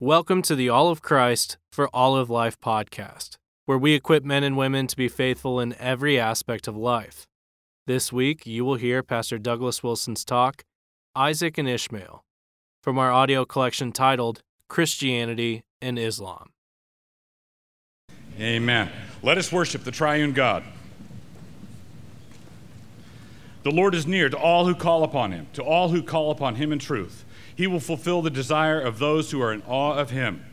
Welcome to the All of Christ for All of Life podcast, where we equip men and women to be faithful in every aspect of life. This week, you will hear Pastor Douglas Wilson's talk, Isaac and Ishmael, from our audio collection titled Christianity and Islam. Amen. Let us worship the triune God. The Lord is near to all who call upon him, to all who call upon him in truth. He will fulfill the desire of those who are in awe of him.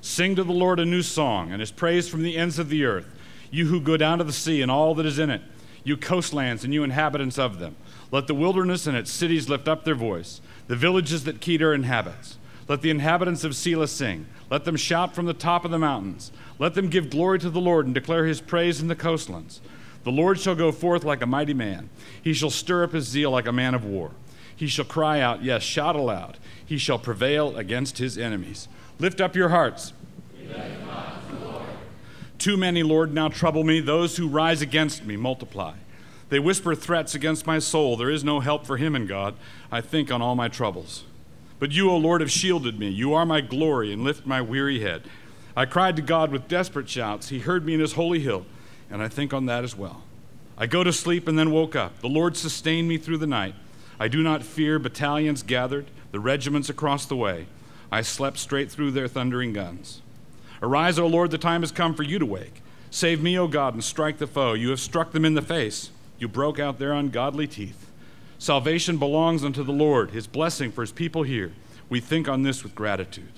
Sing to the Lord a new song, and his praise from the ends of the earth. You who go down to the sea and all that is in it, you coastlands and you inhabitants of them. Let the wilderness and its cities lift up their voice, the villages that Kedar inhabits. Let the inhabitants of Sela sing. Let them shout from the top of the mountains. Let them give glory to the Lord and declare his praise in the coastlands. The Lord shall go forth like a mighty man. He shall stir up his zeal like a man of war. He shall cry out, yes, shout aloud. He shall prevail against his enemies. Lift up your hearts. Too many, Lord, now trouble me. Those who rise against me multiply. They whisper threats against my soul. There is no help for him in God. I think on all my troubles. But you, O Lord, have shielded me. You are my glory and lift my weary head. I cried to God with desperate shouts. He heard me in his holy hill, and I think on that as well. I go to sleep and then woke up. The Lord sustained me through the night. I do not fear battalions gathered, the regiments across the way. I slept straight through their thundering guns. Arise, O Lord, the time has come for you to wake. Save me, O God, and strike the foe. You have struck them in the face. You broke out their ungodly teeth. Salvation belongs unto the Lord, his blessing for his people here. We think on this with gratitude.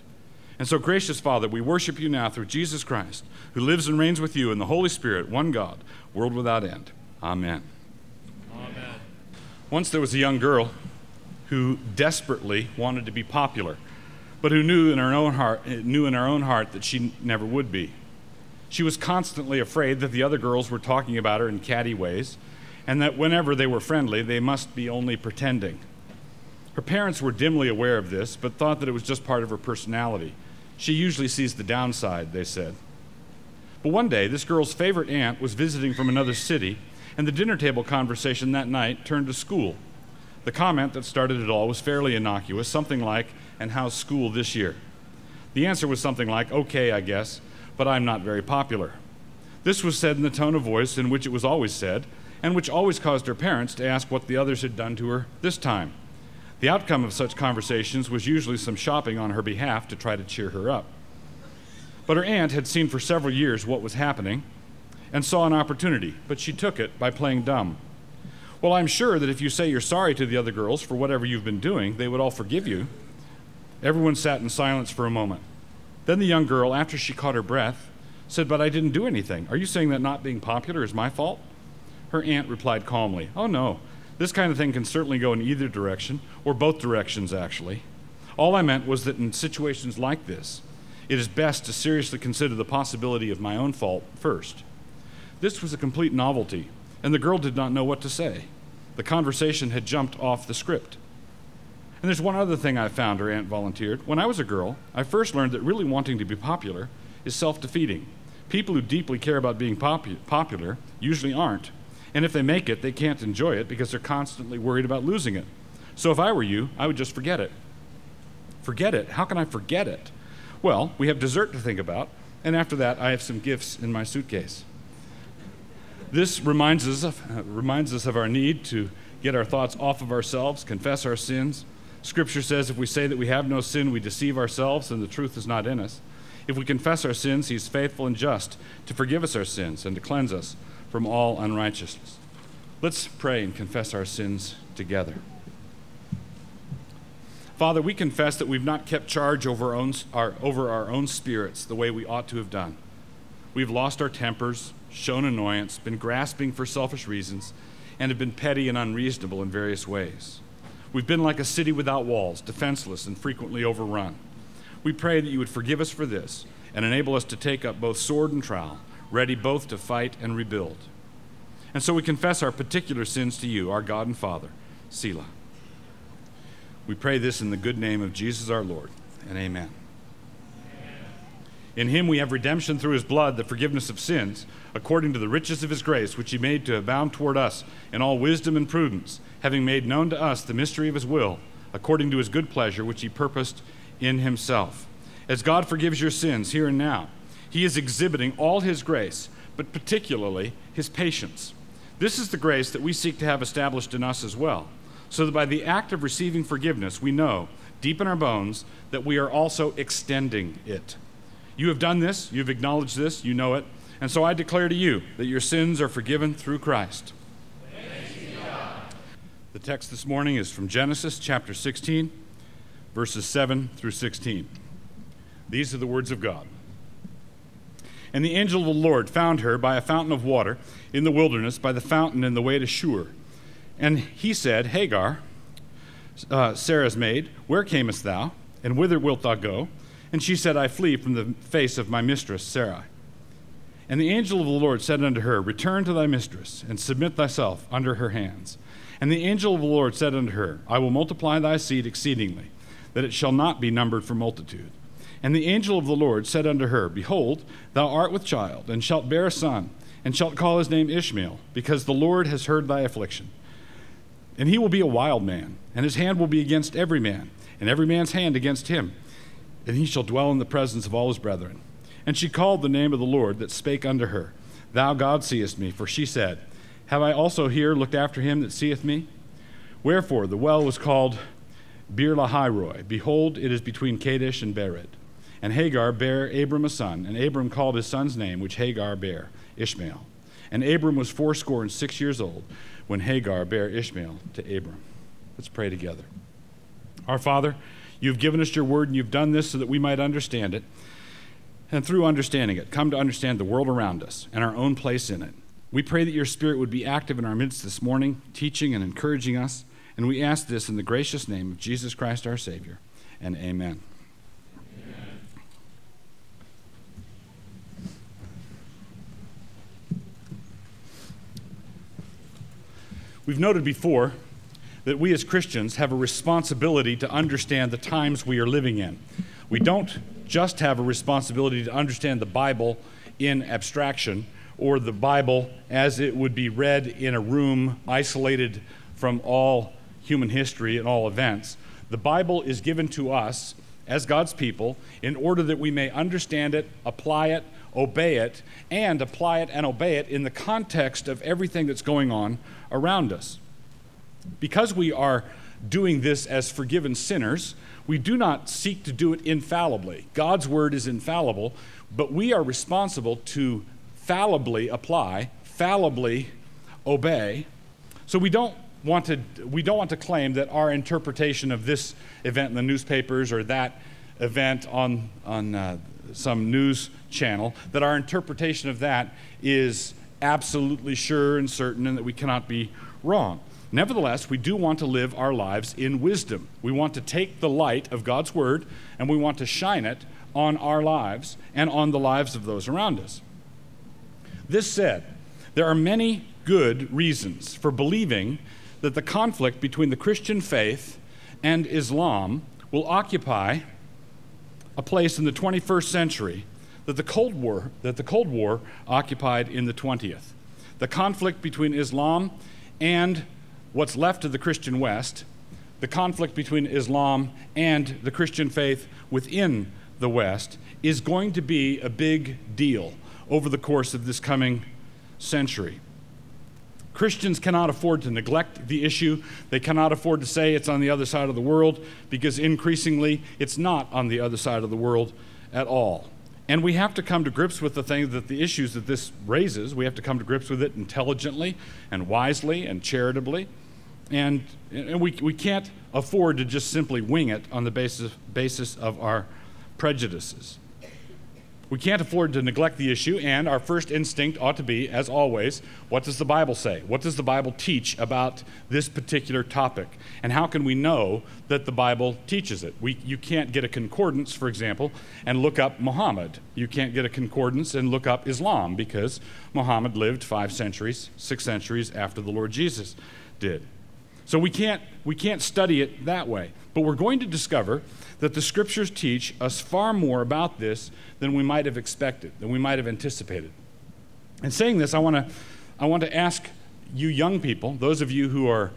And so, gracious Father, we worship you now through Jesus Christ, who lives and reigns with you in the Holy Spirit, one God, world without end. Amen. Amen. Once there was a young girl who desperately wanted to be popular but who knew in her own heart knew in her own heart that she never would be. She was constantly afraid that the other girls were talking about her in catty ways, and that whenever they were friendly, they must be only pretending. Her parents were dimly aware of this, but thought that it was just part of her personality. She usually sees the downside, they said. But one day, this girl's favorite aunt was visiting from another city, and the dinner table conversation that night turned to school. The comment that started it all was fairly innocuous, something like, and how's school this year? The answer was something like, okay, I guess, but I'm not very popular. This was said in the tone of voice in which it was always said, and which always caused her parents to ask what the others had done to her this time. The outcome of such conversations was usually some shopping on her behalf to try to cheer her up. But her aunt had seen for several years what was happening and saw an opportunity, but she took it by playing dumb. Well, I'm sure that if you say you're sorry to the other girls for whatever you've been doing, they would all forgive you. Everyone sat in silence for a moment. Then the young girl, after she caught her breath, said, But I didn't do anything. Are you saying that not being popular is my fault? Her aunt replied calmly, Oh, no. This kind of thing can certainly go in either direction, or both directions, actually. All I meant was that in situations like this, it is best to seriously consider the possibility of my own fault first. This was a complete novelty, and the girl did not know what to say. The conversation had jumped off the script. And there's one other thing I found, her aunt volunteered. When I was a girl, I first learned that really wanting to be popular is self defeating. People who deeply care about being popu- popular usually aren't. And if they make it, they can't enjoy it because they're constantly worried about losing it. So if I were you, I would just forget it. Forget it? How can I forget it? Well, we have dessert to think about, and after that, I have some gifts in my suitcase. This reminds us of, uh, reminds us of our need to get our thoughts off of ourselves, confess our sins, Scripture says if we say that we have no sin, we deceive ourselves and the truth is not in us. If we confess our sins, he is faithful and just to forgive us our sins and to cleanse us from all unrighteousness. Let's pray and confess our sins together. Father, we confess that we've not kept charge over our, own, our, over our own spirits the way we ought to have done. We've lost our tempers, shown annoyance, been grasping for selfish reasons, and have been petty and unreasonable in various ways. We've been like a city without walls, defenseless and frequently overrun. We pray that you would forgive us for this and enable us to take up both sword and trowel, ready both to fight and rebuild. And so we confess our particular sins to you, our God and Father, Selah. We pray this in the good name of Jesus our Lord, and amen. In him we have redemption through his blood, the forgiveness of sins, according to the riches of his grace, which he made to abound toward us in all wisdom and prudence, having made known to us the mystery of his will, according to his good pleasure, which he purposed in himself. As God forgives your sins here and now, he is exhibiting all his grace, but particularly his patience. This is the grace that we seek to have established in us as well, so that by the act of receiving forgiveness, we know, deep in our bones, that we are also extending it. You have done this, you've acknowledged this, you know it, and so I declare to you that your sins are forgiven through Christ. The text this morning is from Genesis chapter 16, verses 7 through 16. These are the words of God. And the angel of the Lord found her by a fountain of water in the wilderness, by the fountain in the way to Shur. And he said, Hagar, uh, Sarah's maid, where camest thou, and whither wilt thou go? And she said, I flee from the face of my mistress, Sarai. And the angel of the Lord said unto her, Return to thy mistress, and submit thyself under her hands. And the angel of the Lord said unto her, I will multiply thy seed exceedingly, that it shall not be numbered for multitude. And the angel of the Lord said unto her, Behold, thou art with child, and shalt bear a son, and shalt call his name Ishmael, because the Lord has heard thy affliction. And he will be a wild man, and his hand will be against every man, and every man's hand against him. And he shall dwell in the presence of all his brethren. And she called the name of the Lord that spake unto her, Thou God seest me, for she said, have I also here looked after him that seeth me? Wherefore the well was called Beer Lahairoi. Behold, it is between Kadesh and Bered. And Hagar bare Abram a son, and Abram called his son's name, which Hagar bare, Ishmael. And Abram was fourscore and six years old when Hagar bare Ishmael to Abram. Let's pray together. Our Father, you've given us your word, and you've done this so that we might understand it. And through understanding it, come to understand the world around us and our own place in it. We pray that your Spirit would be active in our midst this morning, teaching and encouraging us. And we ask this in the gracious name of Jesus Christ our Savior. And amen. We've noted before that we as Christians have a responsibility to understand the times we are living in. We don't just have a responsibility to understand the Bible in abstraction or the Bible as it would be read in a room isolated from all human history and all events. The Bible is given to us as God's people in order that we may understand it, apply it, obey it, and apply it and obey it in the context of everything that's going on around us. Because we are doing this as forgiven sinners, we do not seek to do it infallibly. God's word is infallible, but we are responsible to fallibly apply, fallibly obey. So we don't want to we don't want to claim that our interpretation of this event in the newspapers or that event on on uh, some news channel that our interpretation of that is absolutely sure and certain and that we cannot be wrong. Nevertheless, we do want to live our lives in wisdom. We want to take the light of God's word and we want to shine it on our lives and on the lives of those around us. This said, there are many good reasons for believing that the conflict between the Christian faith and Islam will occupy a place in the 21st century that the Cold War, that the Cold War occupied in the 20th. The conflict between Islam and what's left of the Christian West, the conflict between Islam and the Christian faith within the West, is going to be a big deal over the course of this coming century. Christians cannot afford to neglect the issue. They cannot afford to say it's on the other side of the world because increasingly it's not on the other side of the world at all. And we have to come to grips with the things that the issues that this raises. We have to come to grips with it intelligently and wisely and charitably. And, and we, we can't afford to just simply wing it on the basis, basis of our prejudices. We can't afford to neglect the issue, and our first instinct ought to be, as always, what does the Bible say? What does the Bible teach about this particular topic? And how can we know that the Bible teaches it? We, you can't get a concordance, for example, and look up Muhammad. You can't get a concordance and look up Islam because Muhammad lived five centuries, six centuries after the Lord Jesus did. So we can't, we can't study it that way. But we're going to discover that the scriptures teach us far more about this than we might have expected, than we might have anticipated. And saying this, I want to I want to ask you young people, those of you who are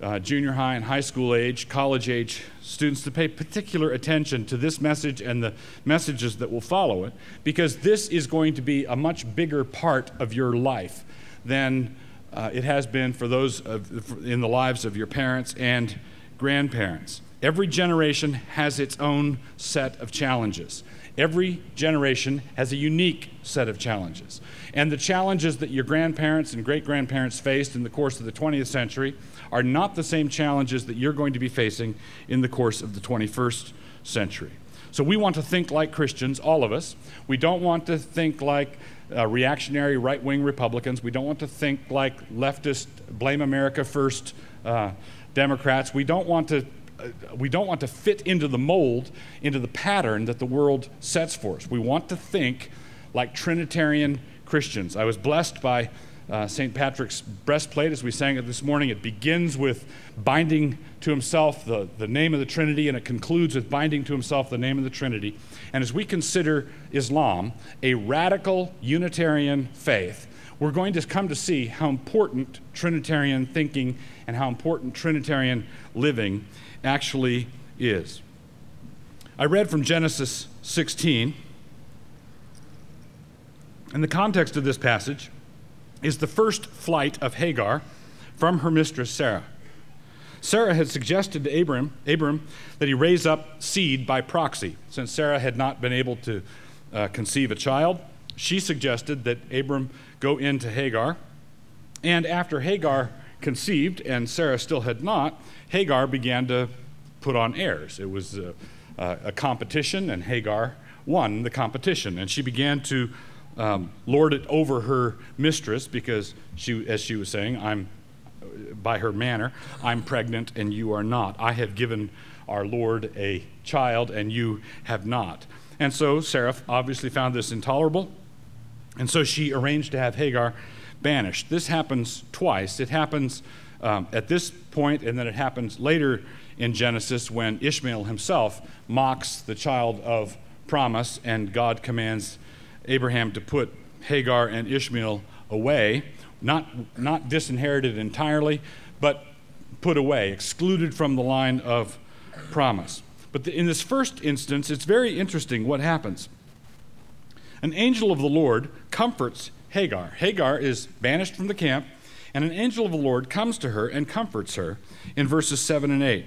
uh, junior high and high school age, college age students to pay particular attention to this message and the messages that will follow it, because this is going to be a much bigger part of your life than uh, it has been for those of, in the lives of your parents and grandparents. Every generation has its own set of challenges. Every generation has a unique set of challenges. And the challenges that your grandparents and great grandparents faced in the course of the 20th century are not the same challenges that you're going to be facing in the course of the 21st century. So we want to think like Christians, all of us. We don't want to think like uh, reactionary right wing Republicans. We don't want to think like leftist, blame America first uh, Democrats. We don't want to. Uh, we don't want to fit into the mold, into the pattern that the world sets for us. We want to think like Trinitarian Christians. I was blessed by uh, St. Patrick's breastplate as we sang it this morning. It begins with binding to himself the, the name of the Trinity, and it concludes with binding to himself the name of the Trinity. And as we consider Islam a radical Unitarian faith, we're going to come to see how important Trinitarian thinking and how important Trinitarian living actually is. I read from Genesis 16. In the context of this passage, is the first flight of Hagar from her mistress Sarah. Sarah had suggested to Abram, Abram that he raise up seed by proxy. Since Sarah had not been able to uh, conceive a child, she suggested that Abram go into Hagar. And after Hagar conceived and Sarah still had not, Hagar began to put on airs. It was a, a competition, and Hagar won the competition. And she began to um, lord it over her mistress because she, as she was saying, I'm by her manner, I'm pregnant and you are not. I have given our Lord a child and you have not. And so Sarah obviously found this intolerable, and so she arranged to have Hagar banished. This happens twice. It happens um, at this point, and then it happens later in Genesis when Ishmael himself mocks the child of promise, and God commands Abraham to put Hagar and Ishmael away, not, not disinherited entirely, but put away, excluded from the line of promise. But the, in this first instance, it's very interesting what happens. An angel of the Lord comforts Hagar. Hagar is banished from the camp, and an angel of the Lord comes to her and comforts her in verses 7 and 8.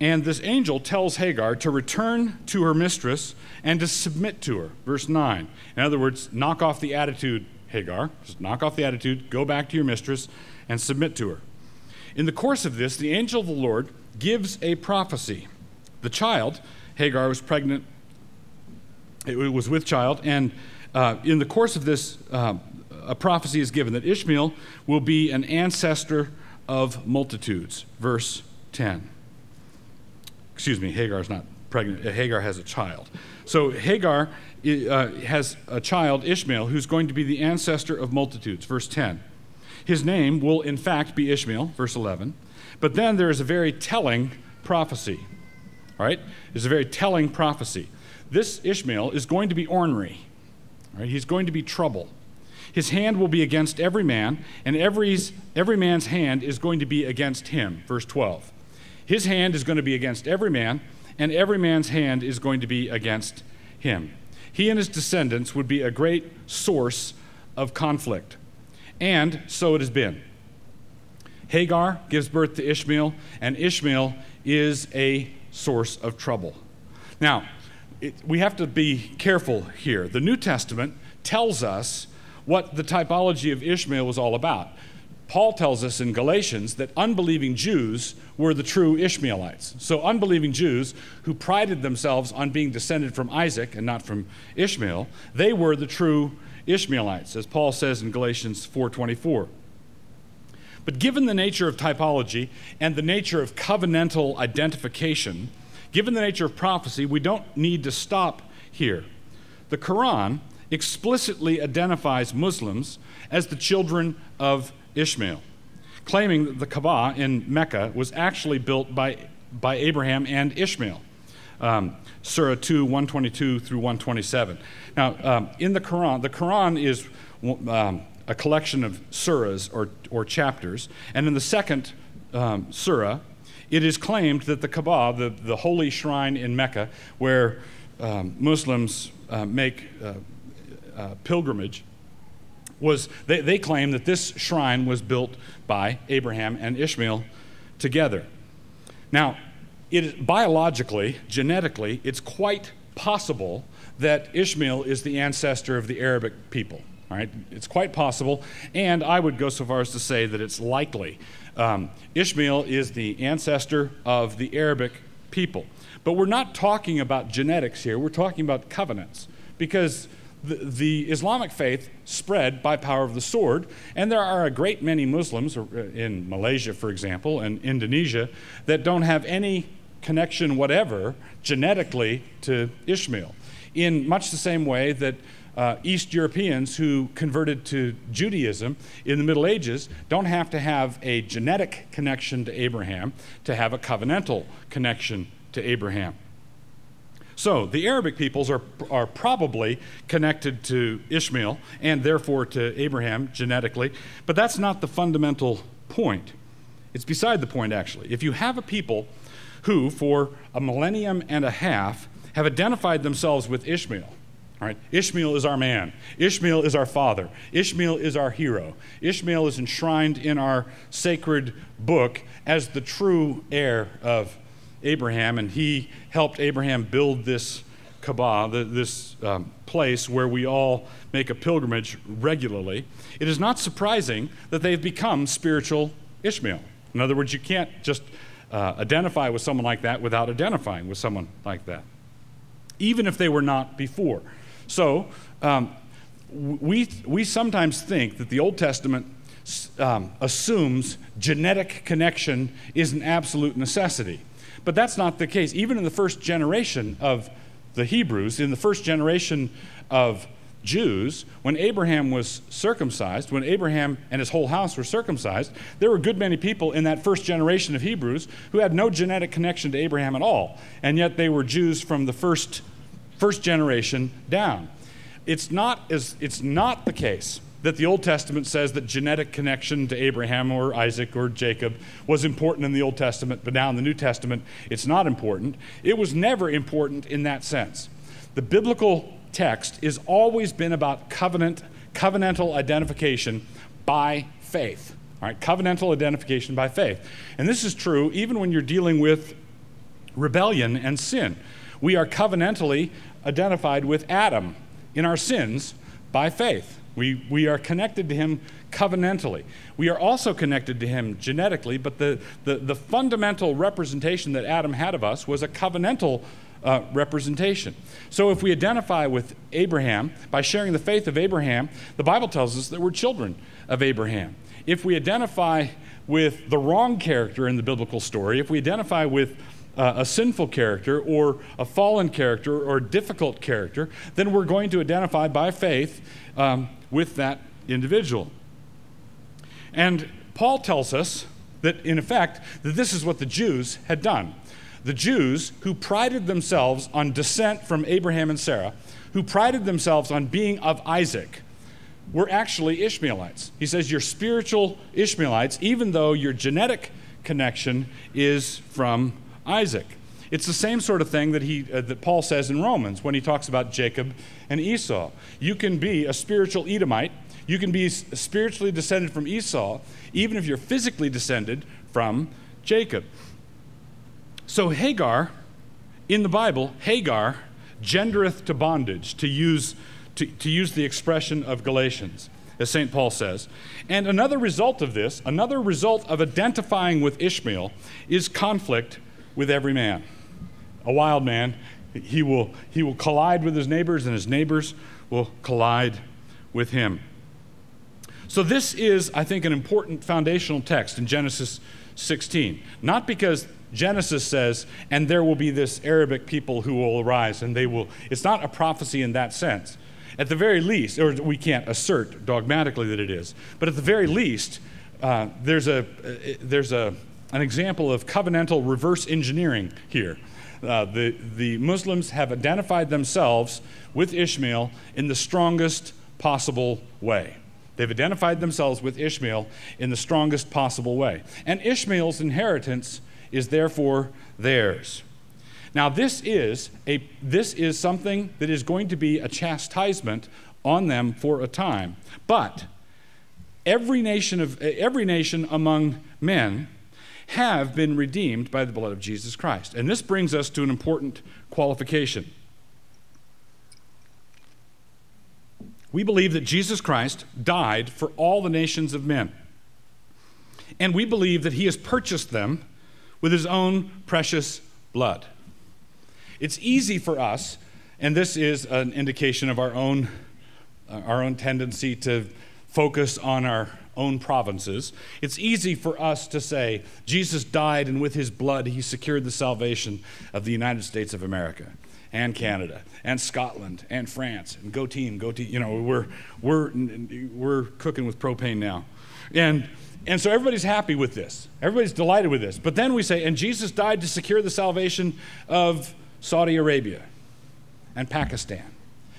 And this angel tells Hagar to return to her mistress and to submit to her. Verse 9. In other words, knock off the attitude, Hagar. Just knock off the attitude, go back to your mistress, and submit to her. In the course of this, the angel of the Lord gives a prophecy. The child, Hagar was pregnant, it was with child, and uh, in the course of this, uh, a prophecy is given that Ishmael will be an ancestor of multitudes. Verse 10 excuse me, Hagar is not pregnant. Uh, Hagar has a child. So Hagar uh, has a child, Ishmael, who's going to be the ancestor of multitudes. Verse 10. His name will, in fact, be Ishmael, verse 11. But then there is a very telling prophecy. Right? There's a very telling prophecy. This Ishmael is going to be ornery. Right? He's going to be trouble. His hand will be against every man, and every's, every man's hand is going to be against him. Verse 12. His hand is going to be against every man, and every man's hand is going to be against him. He and his descendants would be a great source of conflict. And so it has been. Hagar gives birth to Ishmael, and Ishmael is a source of trouble. Now, it, we have to be careful here. The New Testament tells us what the typology of Ishmael was all about. Paul tells us in Galatians that unbelieving Jews were the true Ishmaelites. So unbelieving Jews who prided themselves on being descended from Isaac and not from Ishmael, they were the true Ishmaelites, as Paul says in Galatians 4:24. But given the nature of typology and the nature of covenantal identification, given the nature of prophecy, we don't need to stop here. The Quran explicitly identifies Muslims as the children of Ishmael, claiming that the Kaaba in Mecca was actually built by, by Abraham and Ishmael. Um, Surah 2, 122 through 127. Now, um, in the Quran, the Quran is um, a collection of surahs or, or chapters, and in the second um, surah, it is claimed that the Kaaba, the, the holy shrine in Mecca, where um, Muslims uh, make uh, uh, pilgrimage, was they, they claim that this shrine was built by Abraham and Ishmael together. Now, it, biologically, genetically, it's quite possible that Ishmael is the ancestor of the Arabic people. All right, it's quite possible, and I would go so far as to say that it's likely. Um, Ishmael is the ancestor of the Arabic people. But we're not talking about genetics here, we're talking about covenants. Because the, the, Islamic faith spread by power of the sword, and there are a great many Muslims uh, in Malaysia, for example, and Indonesia, that don't have any connection whatever genetically to Ishmael. In much the same way that uh, East Europeans who converted to Judaism in the Middle Ages don't have to have a genetic connection to Abraham to have a covenantal connection to Abraham. So the Arabic peoples are, are probably connected to Ishmael and therefore to Abraham genetically, but that's not the fundamental point. It's beside the point, actually. If you have a people who, for a millennium and a half, have identified themselves with Ishmael, right, Ishmael is our man. Ishmael is our father. Ishmael is our hero. Ishmael is enshrined in our sacred book as the true heir of Abraham, and he helped Abraham build this Kaaba, this um, place where we all make a pilgrimage regularly. It is not surprising that they've become spiritual Ishmael. In other words, you can't just uh, identify with someone like that without identifying with someone like that, even if they were not before. So, um, we, we sometimes think that the Old Testament um, assumes genetic connection is an absolute necessity. But that's not the case. Even in the first generation of the Hebrews, in the first generation of Jews, when Abraham was circumcised, when Abraham and his whole house were circumcised, there were a good many people in that first generation of Hebrews who had no genetic connection to Abraham at all, and yet they were Jews from the first, first generation down. It's not, as, it's not the case that the Old Testament says that genetic connection to Abraham or Isaac or Jacob was important in the Old Testament, but now in the New Testament it's not important. It was never important in that sense. The biblical text has always been about covenant, covenantal identification by faith. All right, covenantal identification by faith. And this is true even when you're dealing with rebellion and sin. We are covenantally identified with Adam in our sins by faith. We, we are connected to him covenantally. We are also connected to him genetically, but the, the, the fundamental representation that Adam had of us was a covenantal uh, representation. So if we identify with Abraham by sharing the faith of Abraham, the Bible tells us that we're children of Abraham. If we identify with the wrong character in the biblical story, if we identify with uh, a sinful character or a fallen character or a difficult character, then we're going to identify by faith um, with that individual. And Paul tells us that, in effect, that this is what the Jews had done. The Jews who prided themselves on descent from Abraham and Sarah, who prided themselves on being of Isaac, were actually Ishmaelites. He says, You're spiritual Ishmaelites, even though your genetic connection is from Isaac. It's the same sort of thing that, he, uh, that Paul says in Romans when he talks about Jacob and Esau. You can be a spiritual Edomite, you can be spiritually descended from Esau, even if you're physically descended from Jacob. So, Hagar, in the Bible, Hagar gendereth to bondage, to use, to, to use the expression of Galatians, as St. Paul says. And another result of this, another result of identifying with Ishmael, is conflict with every man a wild man, he will, he will collide with his neighbors, and his neighbors will collide with him. So, this is, I think, an important foundational text in Genesis 16. Not because Genesis says, and there will be this Arabic people who will arise, and they will. It's not a prophecy in that sense. At the very least, or we can't assert dogmatically that it is, but at the very least, uh, there's, a, uh, there's a, an example of covenantal reverse engineering here. Uh, the, the Muslims have identified themselves with Ishmael in the strongest possible way. They've identified themselves with Ishmael in the strongest possible way. And Ishmael's inheritance is therefore theirs. Now, this is, a, this is something that is going to be a chastisement on them for a time. But every nation, of, every nation among men have been redeemed by the blood of Jesus Christ. And this brings us to an important qualification. We believe that Jesus Christ died for all the nations of men. And we believe that he has purchased them with his own precious blood. It's easy for us, and this is an indication of our own, uh, our own tendency to focus on our own provinces. It's easy for us to say, Jesus died, and with his blood, he secured the salvation of the United States of America and Canada and Scotland and France and go team, go team. You know, we're, we're, we're cooking with propane now. And, and so everybody's happy with this. Everybody's delighted with this. But then we say, and Jesus died to secure the salvation of Saudi Arabia and Pakistan.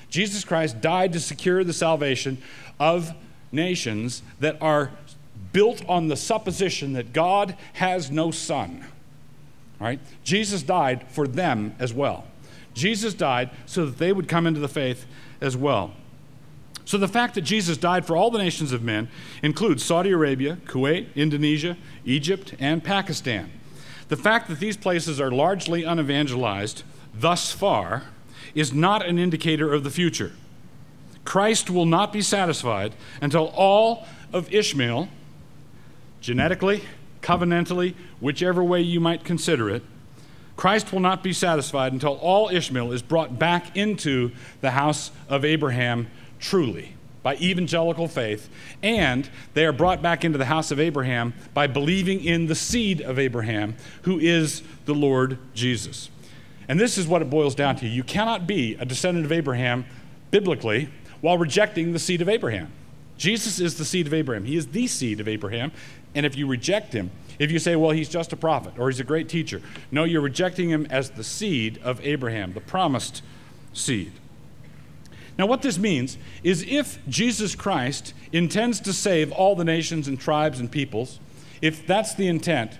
Jesus Christ died to secure the salvation of nations that are built on the supposition that God has no son. Right? Jesus died for them as well. Jesus died so that they would come into the faith as well. So the fact that Jesus died for all the nations of men includes Saudi Arabia, Kuwait, Indonesia, Egypt, and Pakistan. The fact that these places are largely unevangelized thus far is not an indicator of the future. Christ will not be satisfied until all of Ishmael, genetically, covenantally, whichever way you might consider it, Christ will not be satisfied until all Ishmael is brought back into the house of Abraham truly by evangelical faith, and they are brought back into the house of Abraham by believing in the seed of Abraham, who is the Lord Jesus. And this is what it boils down to. You cannot be a descendant of Abraham biblically while rejecting the seed of Abraham. Jesus is the seed of Abraham. He is the seed of Abraham. And if you reject him, if you say, well, he's just a prophet or he's a great teacher, no, you're rejecting him as the seed of Abraham, the promised seed. Now, what this means is if Jesus Christ intends to save all the nations and tribes and peoples, if that's the intent,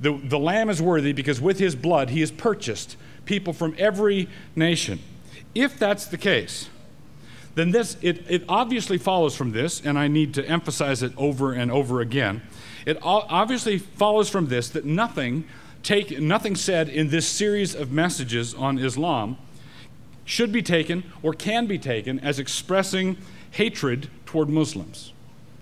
the, the Lamb is worthy because with his blood he has purchased people from every nation. If that's the case, then this it, it obviously follows from this, and I need to emphasize it over and over again. It obviously follows from this that nothing take nothing said in this series of messages on Islam should be taken or can be taken as expressing hatred toward Muslims.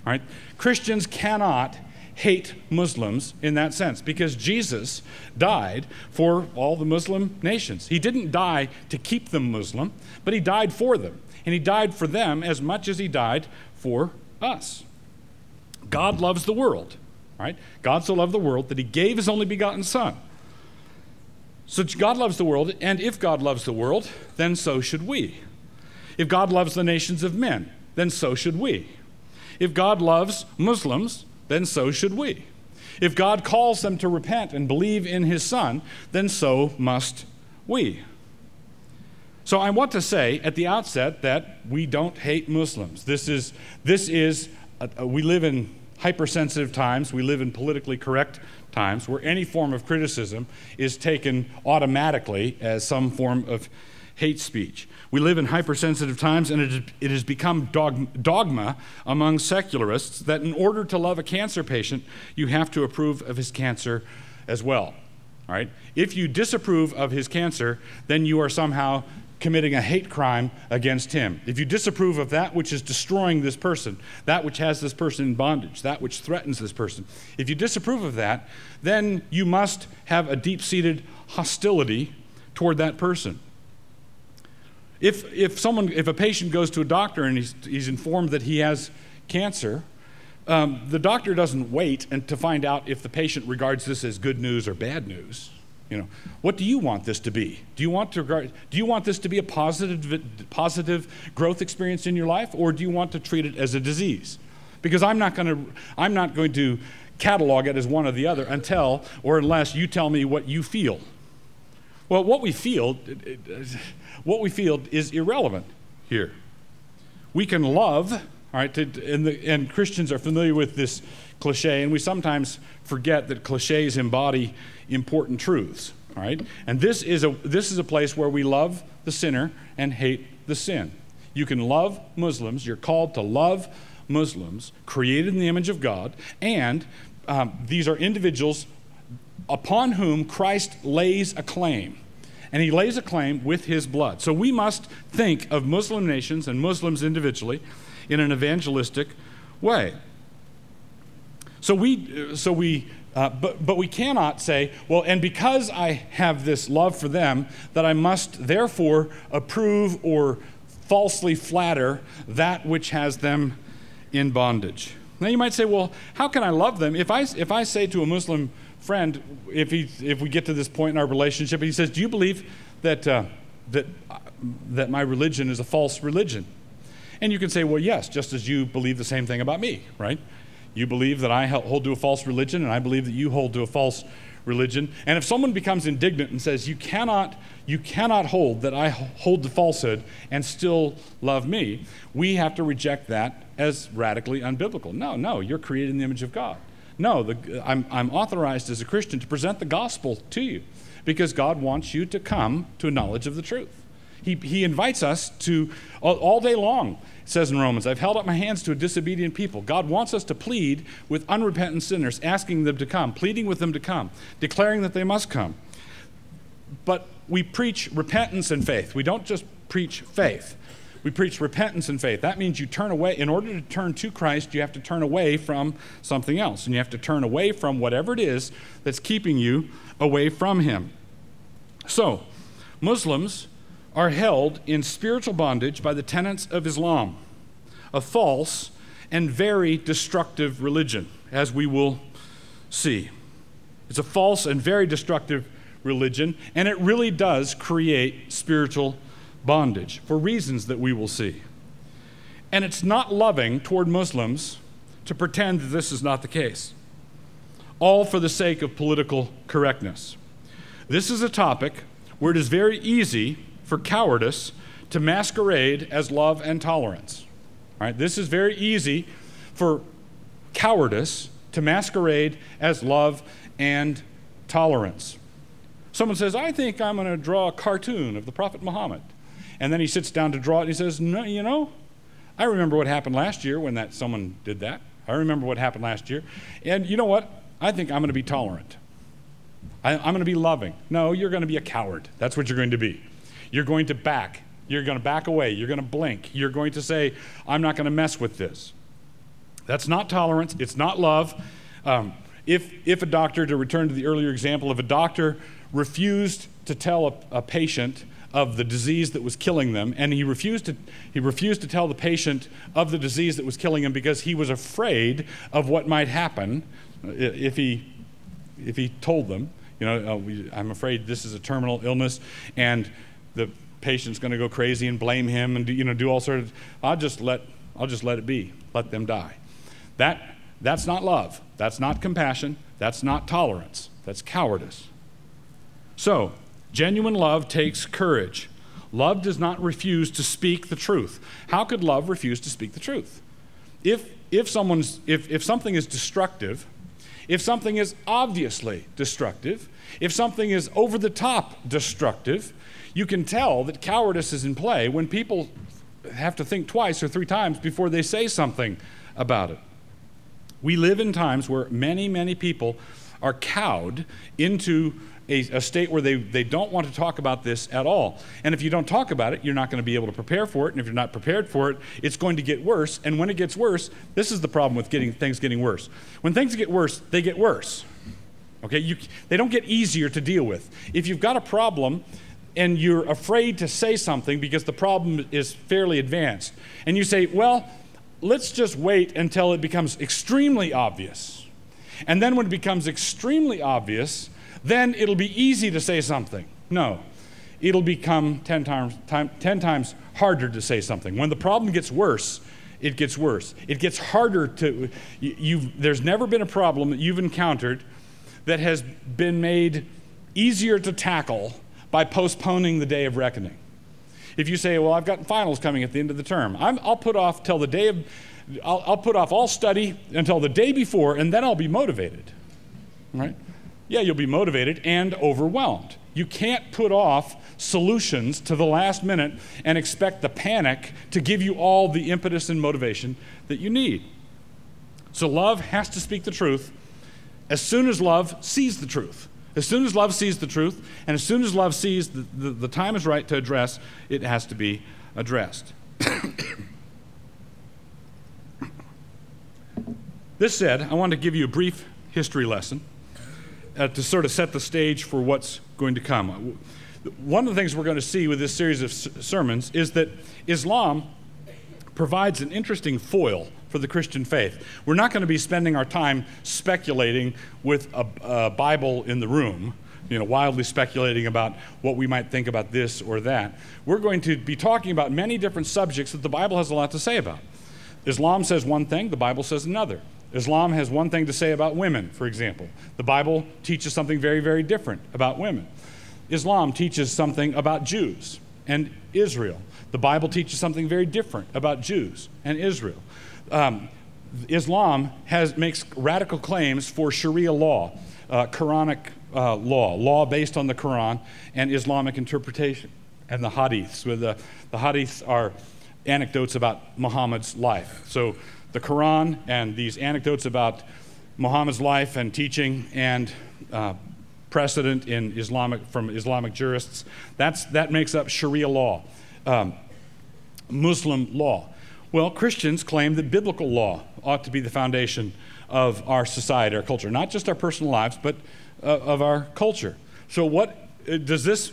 Right? Christians cannot hate Muslims in that sense because Jesus died for all the Muslim nations. He didn't die to keep them Muslim, but he died for them. And he died for them as much as he died for us. God loves the world, right? God so loved the world that he gave his only begotten Son. So God loves the world, and if God loves the world, then so should we. If God loves the nations of men, then so should we. If God loves Muslims, then so should we. If God calls them to repent and believe in his Son, then so must we. So I want to say at the outset that we don't hate Muslims. This is, this is a, a, we live in hypersensitive times, we live in politically correct times where any form of criticism is taken automatically as some form of hate speech. We live in hypersensitive times, and it, it has become dogma among secularists that in order to love a cancer patient, you have to approve of his cancer as well. All right? If you disapprove of his cancer, then you are somehow committing a hate crime against him. If you disapprove of that which is destroying this person, that which has this person in bondage, that which threatens this person, if you disapprove of that, then you must have a deep seated hostility toward that person. If, if, someone, if a patient goes to a doctor and he's, he's informed that he has cancer, um, the doctor doesn't wait and to find out if the patient regards this as good news or bad news. You know, what do you want this to be? Do you want to do you want this to be a positive positive growth experience in your life, or do you want to treat it as a disease? Because I'm not going to I'm not going to catalog it as one or the other until or unless you tell me what you feel. Well, what we feel what we feel is irrelevant here. We can love All right, to, and, the, and Christians are familiar with this cliche, and we sometimes forget that cliches embody important truths. All right, and this is a this is a place where we love the sinner and hate the sin. You can love Muslims. You're called to love Muslims, created in the image of God, and um, these are individuals upon whom Christ lays a claim. And he lays a claim with his blood. So we must think of Muslim nations and Muslims individually in an evangelistic way. So we, so we uh, but, but we cannot say, well, and because I have this love for them, that I must therefore approve or falsely flatter that which has them in bondage. Now you might say, well, how can I love them? If I, if I say to a Muslim friend, if, he, if we get to this point in our relationship, he says, do you believe that, uh, that, uh, that my religion is a false religion? And you can say, well, yes, just as you believe the same thing about me, right? You believe that I hold to a false religion, and I believe that you hold to a false religion. And if someone becomes indignant and says, You cannot, you cannot hold that I hold to falsehood and still love me, we have to reject that as radically unbiblical. No, no, you're created in the image of God. No, the, I'm, I'm authorized as a Christian to present the gospel to you because God wants you to come to a knowledge of the truth. He, he invites us to, all day long, says in Romans, I've held up my hands to a disobedient people. God wants us to plead with unrepentant sinners, asking them to come, pleading with them to come, declaring that they must come. But we preach repentance and faith. We don't just preach faith. We preach repentance and faith. That means you turn away. In order to turn to Christ, you have to turn away from something else. And you have to turn away from whatever it is that's keeping you away from Him. So, Muslims are held in spiritual bondage by the tenets of Islam, a false and very destructive religion, as we will see. It's a false and very destructive religion, and it really does create spiritual bondage for reasons that we will see. And it's not loving toward Muslims to pretend that this is not the case, all for the sake of political correctness. This is a topic where it is very easy for cowardice to masquerade as love and tolerance. Right? This is very easy for cowardice to masquerade as love and tolerance. Someone says, I think I'm going to draw a cartoon of the Prophet Muhammad. And then he sits down to draw it and he says, No, you know, I remember what happened last year when that someone did that. I remember what happened last year. And you know what? I think I'm going to be tolerant. I, am going to be loving. No, you're going to be a coward. That's what you're going to be. You're going to back. You're going to back away. You're going to blink. You're going to say, I'm not going to mess with this. That's not tolerance. It's not love. Um, if, if a doctor, to return to the earlier example, if a doctor refused to tell a, a patient of the disease that was killing them, and he refused to, he refused to tell the patient of the disease that was killing him because he was afraid of what might happen if he, if he told them, you know, uh, we, I'm afraid this is a terminal illness, and the patient's going to go crazy and blame him and do, you know do all sorts of I'll just let I'll just let it be. Let them die. That that's not love. That's not compassion. That's not tolerance. That's cowardice. So, genuine love takes courage. Love does not refuse to speak the truth. How could love refuse to speak the truth? If if someone's if, if something is destructive, if something is obviously destructive, if something is over the top destructive, you can tell that cowardice is in play when people have to think twice or three times before they say something about it. We live in times where many, many people are cowed into a, a, state where they, they don't want to talk about this at all. And if you don't talk about it, you're not going to be able to prepare for it. And if you're not prepared for it, it's going to get worse. And when it gets worse, this is the problem with getting things getting worse. When things get worse, they get worse. Okay, you, they don't get easier to deal with. If you've got a problem and you're afraid to say something because the problem is fairly advanced, and you say, well, let's just wait until it becomes extremely obvious. And then when it becomes extremely obvious, then it'll be easy to say something. No, it'll become 10 times, time, 10 times harder to say something. When the problem gets worse, it gets worse. It gets harder to, you, there's never been a problem that you've encountered that has been made easier to tackle by postponing the day of reckoning. If you say, Well, I've got finals coming at the end of the term, i will put off till the day of I'll, I'll put off all study until the day before, and then I'll be motivated. Right? Yeah, you'll be motivated and overwhelmed. You can't put off solutions to the last minute and expect the panic to give you all the impetus and motivation that you need. So, love has to speak the truth as soon as love sees the truth. As soon as love sees the truth, and as soon as love sees the, the, the time is right to address, it has to be addressed. this said, I want to give you a brief history lesson uh, to sort of set the stage for what's going to come. One of the things we're going to see with this series of sermons is that Islam provides an interesting foil for the Christian faith. We're not going to be spending our time speculating with a, a, Bible in the room, you know, wildly speculating about what we might think about this or that. We're going to be talking about many different subjects that the Bible has a lot to say about. Islam says one thing, the Bible says another. Islam has one thing to say about women, for example. The Bible teaches something very, very different about women. Islam teaches something about Jews and Israel. The Bible teaches something very different about Jews and Israel. Um, Islam has, makes radical claims for Sharia law, uh, Quranic uh, law, law based on the Quran and Islamic interpretation, and the hadiths. With the, the hadiths are anecdotes about Muhammad's life. So the Quran and these anecdotes about Muhammad's life and teaching and uh, precedent in Islamic from Islamic jurists. That's, that makes up Sharia law, um, Muslim law. Well, Christians claim that biblical law ought to be the foundation of our society, our culture, not just our personal lives, but uh, of our culture. So, what uh, does this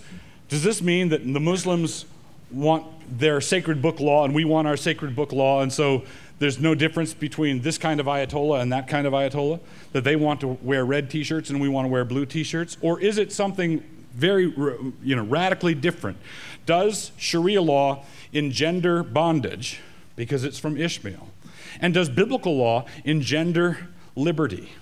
does this mean that the Muslims want their sacred book law and we want our sacred book law, and so there's no difference between this kind of Ayatollah and that kind of Ayatollah? That they want to wear red t shirts and we want to wear blue t shirts? Or is it something very, you know, radically different? Does Sharia law engender bondage because it's from Ishmael? And does biblical law engender liberty?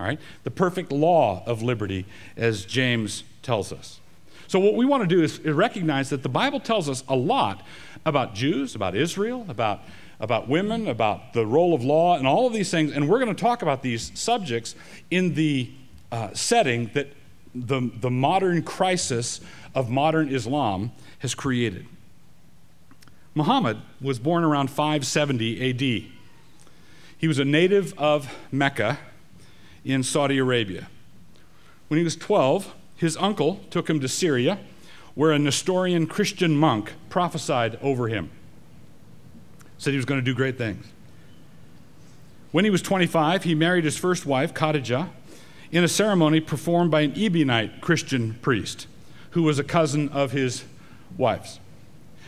All right? The perfect law of liberty, as James tells us. So, what we want to do is recognize that the Bible tells us a lot about Jews, about Israel, about about women, about the role of law, and all of these things. And we're going to talk about these subjects in the uh, setting that the, the modern crisis of modern Islam has created. Muhammad was born around 570 AD. He was a native of Mecca in Saudi Arabia. When he was 12, his uncle took him to Syria, where a Nestorian Christian monk prophesied over him said he was going to do great things. When he was 25, he married his first wife, Khadijah, in a ceremony performed by an Ebionite Christian priest who was a cousin of his wife's.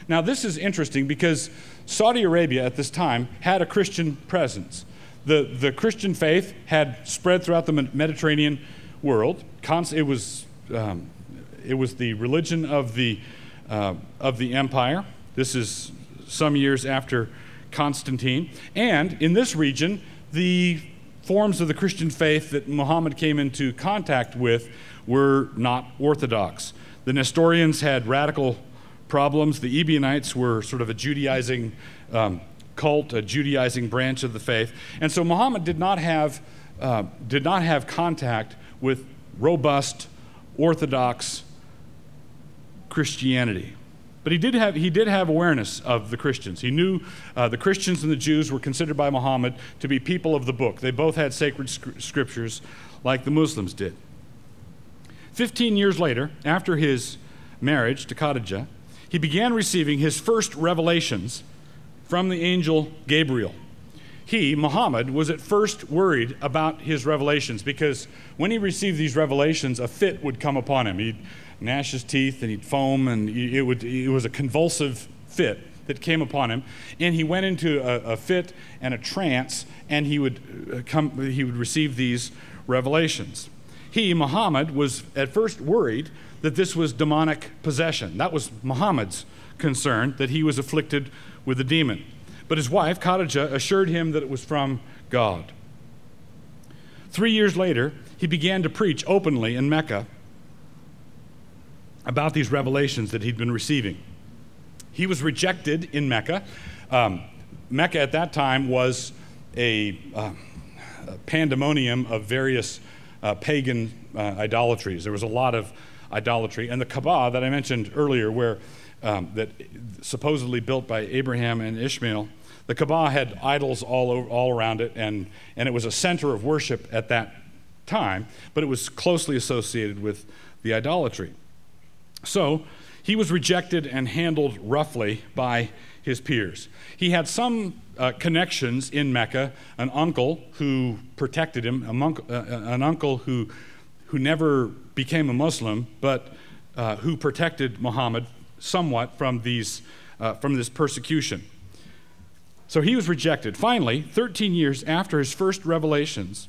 Now, this is interesting because Saudi Arabia at this time had a Christian presence. The, the Christian faith had spread throughout the Mediterranean world. It was, um, it was the religion of the, uh, of the empire. This is some years after Constantine. And in this region, the forms of the Christian faith that Muhammad came into contact with were not orthodox. The Nestorians had radical problems. The Ebionites were sort of a Judaizing um, cult, a Judaizing branch of the faith. And so Muhammad did not have, uh, did not have contact with robust, orthodox Christianity. But he did have, he did have awareness of the Christians. He knew uh, the Christians and the Jews were considered by Muhammad to be people of the book. They both had sacred scriptures like the Muslims did. Fifteen years later, after his marriage to Khadijah, he began receiving his first revelations from the angel Gabriel. He, Muhammad, was at first worried about his revelations because when he received these revelations, a fit would come upon him. He'd gnash his teeth and he'd foam, and it, would, it was a convulsive fit that came upon him. And he went into a, a fit and a trance, and he would, uh, come, he would receive these revelations. He, Muhammad, was at first worried that this was demonic possession. That was Muhammad's concern, that he was afflicted with a demon. But his wife, Khadijah, assured him that it was from God. Three years later, he began to preach openly in Mecca about these revelations that he'd been receiving. He was rejected in Mecca. Um, Mecca at that time was a, uh, a pandemonium of various uh, pagan uh, idolatries. There was a lot of idolatry. And the Kaaba that I mentioned earlier, where um, that supposedly built by Abraham and Ishmael, the Kaaba had idols all, over, all around it, and, and it was a center of worship at that time, but it was closely associated with the idolatry. So he was rejected and handled roughly by his peers. He had some uh, connections in Mecca, an uncle who protected him, monk, uh, an uncle who, who never became a Muslim, but uh, who protected Muhammad somewhat from, these, uh, from this persecution. So he was rejected. Finally, 13 years after his first revelations,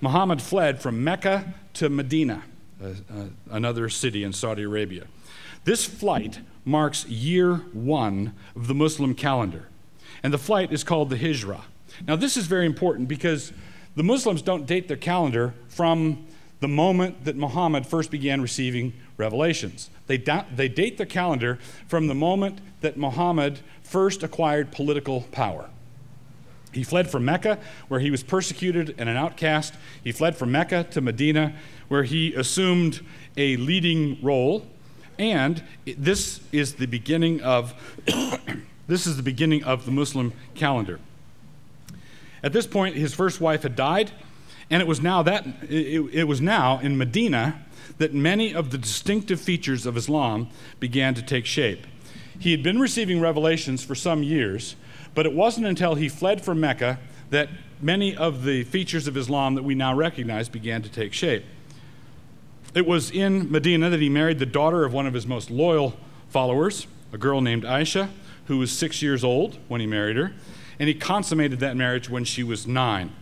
Muhammad fled from Mecca to Medina, uh, another city in Saudi Arabia. This flight marks year one of the Muslim calendar, and the flight is called the Hijrah. Now, this is very important because the Muslims don't date their calendar from the moment that Muhammad first began receiving revelations. They, da- they date their calendar from the moment that Muhammad first acquired political power. He fled from Mecca, where he was persecuted and an outcast. He fled from Mecca to Medina, where he assumed a leading role and this is the beginning of this is the beginning of the Muslim calendar. At this point, his first wife had died, and it was now that it, it was now in Medina that many of the distinctive features of Islam began to take shape. He had been receiving revelations for some years, but it wasn't until he fled from Mecca that many of the features of Islam that we now recognize began to take shape. It was in Medina that he married the daughter of one of his most loyal followers, a girl named Aisha, who was six years old when he married her, and he consummated that marriage when she was nine.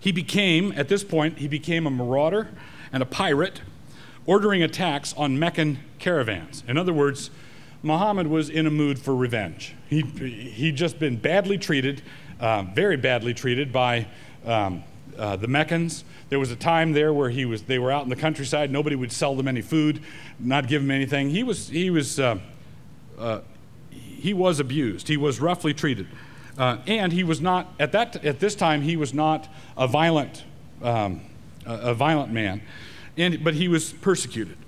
He became, at this point, he became a marauder and a pirate, ordering attacks on Meccan caravans. In other words, Muhammad was in a mood for revenge. He, he'd just been badly treated, uh, very badly treated by um, uh, the Meccans. There was a time there where he was, they were out in the countryside. Nobody would sell them any food, not give them anything. He was, he was, uh, uh, he was abused. He was roughly treated. Uh, and he was not, at, that, at this time, he was not a violent, um, a, a, violent man. And, but he was persecuted.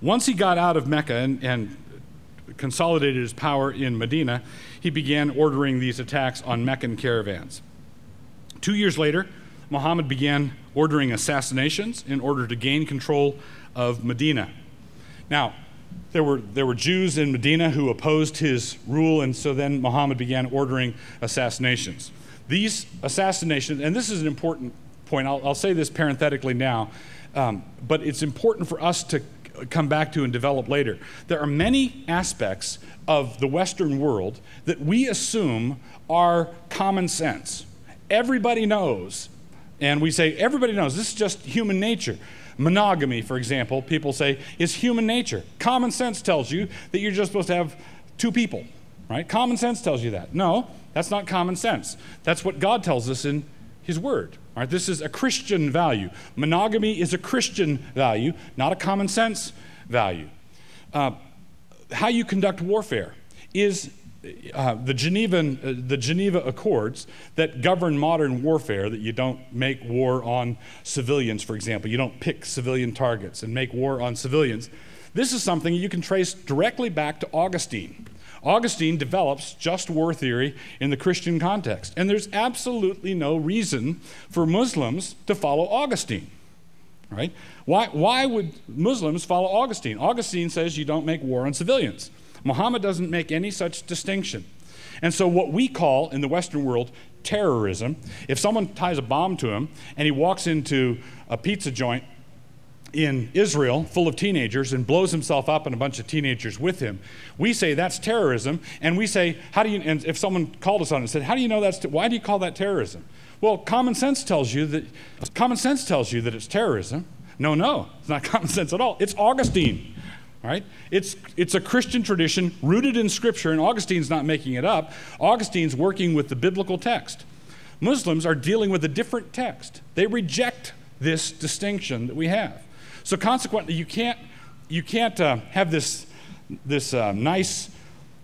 Once he got out of Mecca and, and consolidated his power in Medina, he began ordering these attacks on Meccan caravans. Two years later, Muhammad began ordering assassinations in order to gain control of Medina. Now, there were, there were Jews in Medina who opposed his rule, and so then Muhammad began ordering assassinations. These assassinations, and this is an important point, I'll, I'll say this parenthetically now, um, but it's important for us to come back to and develop later. There are many aspects of the Western world that we assume are common sense. Everybody knows and we say, everybody knows this is just human nature. Monogamy, for example, people say, is human nature. Common sense tells you that you're just supposed to have two people, right? Common sense tells you that. No, that's not common sense. That's what God tells us in His Word. All right, this is a Christian value. Monogamy is a Christian value, not a common sense value. Uh, how you conduct warfare is uh, the, Geneva, uh, the Geneva Accords that govern modern warfare, that you don't make war on civilians, for example. You don't pick civilian targets and make war on civilians. This is something you can trace directly back to Augustine. Augustine develops just war theory in the Christian context. And there's absolutely no reason for Muslims to follow Augustine. Right? Why, why would Muslims follow Augustine? Augustine says you don't make war on civilians. Muhammad doesn't make any such distinction. And so, what we call in the Western world terrorism, if someone ties a bomb to him and he walks into a pizza joint in Israel full of teenagers and blows himself up and a bunch of teenagers with him, we say that's terrorism. And we say, how do you, and if someone called us on it and said, how do you know that's, why do you call that terrorism? Well, common sense tells you that, common sense tells you that it's terrorism. No, no, it's not common sense at all. It's Augustine. Right? It's, it's a Christian tradition rooted in Scripture, and Augustine's not making it up. Augustine's working with the biblical text. Muslims are dealing with a different text. They reject this distinction that we have. So consequently, you can't, you can't uh, have this, this uh, nice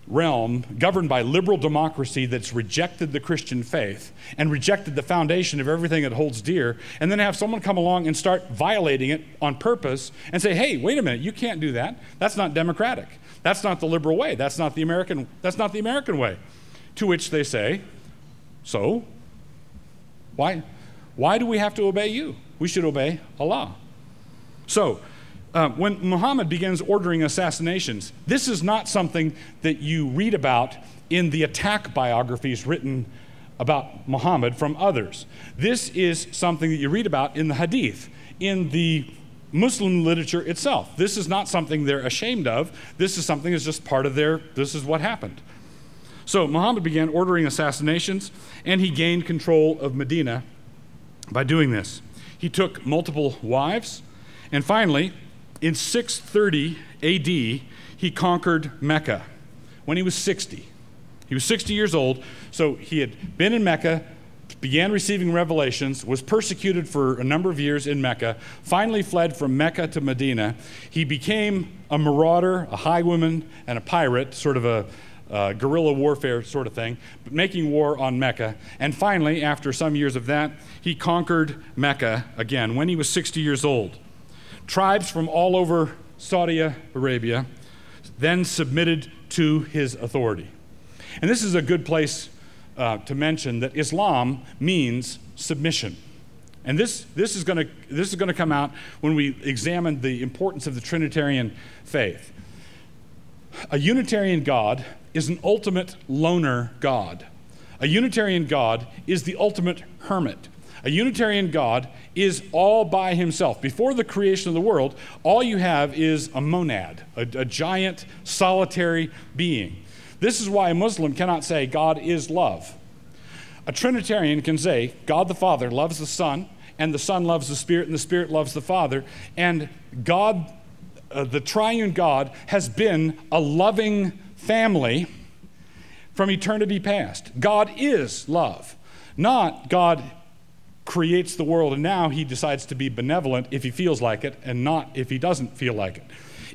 realm governed by liberal democracy that's rejected the Christian faith and rejected the foundation of everything it holds dear, and then have someone come along and start violating it on purpose and say, hey, wait a minute, you can't do that. That's not democratic. That's not the liberal way. That's not the American, that's not the American way. To which they say, so? Why, why do we have to obey you? We should obey Allah. So, uh, when Muhammad begins ordering assassinations, this is not something that you read about in the attack biographies written about Muhammad from others. This is something that you read about in the Hadith, in the Muslim literature itself. This is not something they're ashamed of. This is something that's just part of their, this is what happened. So Muhammad began ordering assassinations, and he gained control of Medina by doing this. He took multiple wives, and finally, in 630 AD, he conquered Mecca when he was 60. He was 60 years old, so he had been in Mecca, began receiving revelations, was persecuted for a number of years in Mecca, finally fled from Mecca to Medina. He became a marauder, a highwayman, and a pirate, sort of a uh, guerrilla warfare sort of thing, but making war on Mecca. And finally, after some years of that, he conquered Mecca again when he was 60 years old tribes from all over Saudi Arabia then submitted to his authority. And this is a good place uh, to mention that Islam means submission. And this, this is going to come out when we examine the importance of the Trinitarian faith. A Unitarian God is an ultimate loner God. A Unitarian God is the ultimate hermit. A Unitarian God is all by himself. Before the creation of the world, all you have is a monad, a, a giant, solitary being. This is why a Muslim cannot say God is love. A Trinitarian can say God the Father loves the Son, and the Son loves the Spirit, and the Spirit loves the Father, and God, uh, the triune God, has been a loving family from eternity past. God is love, not God creates the world, and now he decides to be benevolent if he feels like it and not if he doesn't feel like it.